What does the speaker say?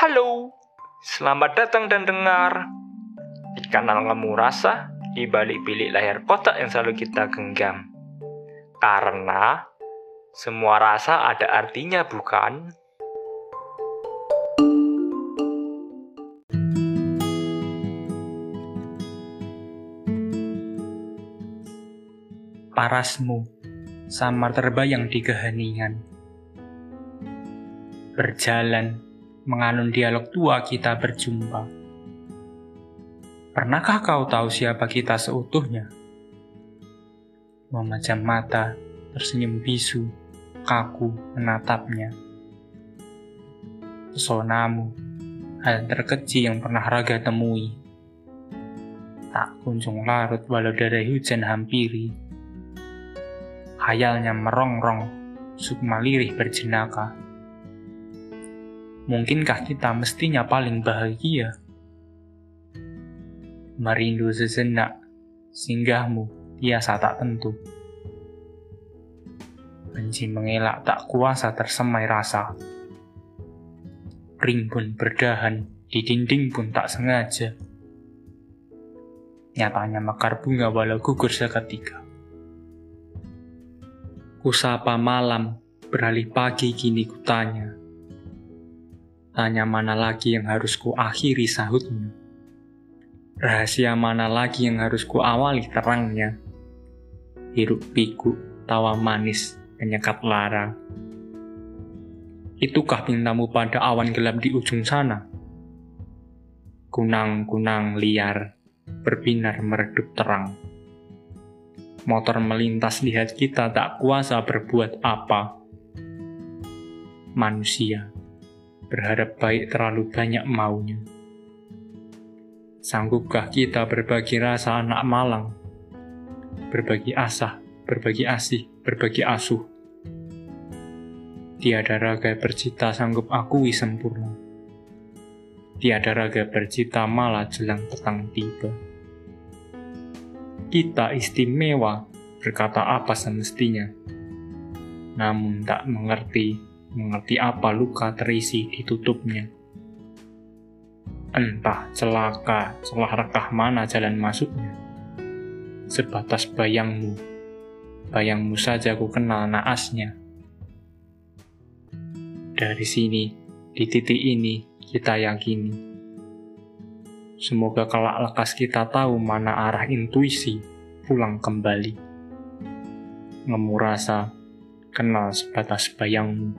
Halo, selamat datang dan dengar di kanal Ngemu Rasa di balik bilik layar kotak yang selalu kita genggam. Karena semua rasa ada artinya bukan? Parasmu, samar terbayang di keheningan. Berjalan, menganun dialog tua kita berjumpa. Pernahkah kau tahu siapa kita seutuhnya? Memejam mata, tersenyum bisu, kaku menatapnya. Pesonamu, hal terkecil yang pernah raga temui. Tak kunjung larut walau dari hujan hampiri. Hayalnya merongrong, sukma lirih berjenaka Mungkinkah kita mestinya paling bahagia? Merindu sejenak, singgahmu biasa tak tentu. Benci mengelak tak kuasa tersemai rasa. Ring pun berdahan, di dinding pun tak sengaja. Nyatanya mekar bunga walau gugur seketika. Kusapa malam, beralih pagi kini kutanya. Tanya mana lagi yang harus ku akhiri sahutnya. Rahasia mana lagi yang harus ku awali terangnya. Hiruk pikuk, tawa manis, penyekat lara. Itukah pintamu pada awan gelap di ujung sana? Kunang-kunang liar, berbinar meredup terang. Motor melintas lihat kita tak kuasa berbuat apa. Manusia berharap baik terlalu banyak maunya. Sanggupkah kita berbagi rasa anak malang? Berbagi asah, berbagi asih, berbagi asuh. Tiada raga bercita sanggup akui sempurna. Tiada raga bercita malah jelang petang tiba. Kita istimewa berkata apa semestinya, namun tak mengerti mengerti apa luka terisi ditutupnya. Entah celaka, celah rekah mana jalan masuknya. Sebatas bayangmu, bayangmu saja ku kenal naasnya. Dari sini, di titik ini, kita yakini. Semoga kelak lekas kita tahu mana arah intuisi pulang kembali. Ngemu rasa, kenal sebatas bayangmu.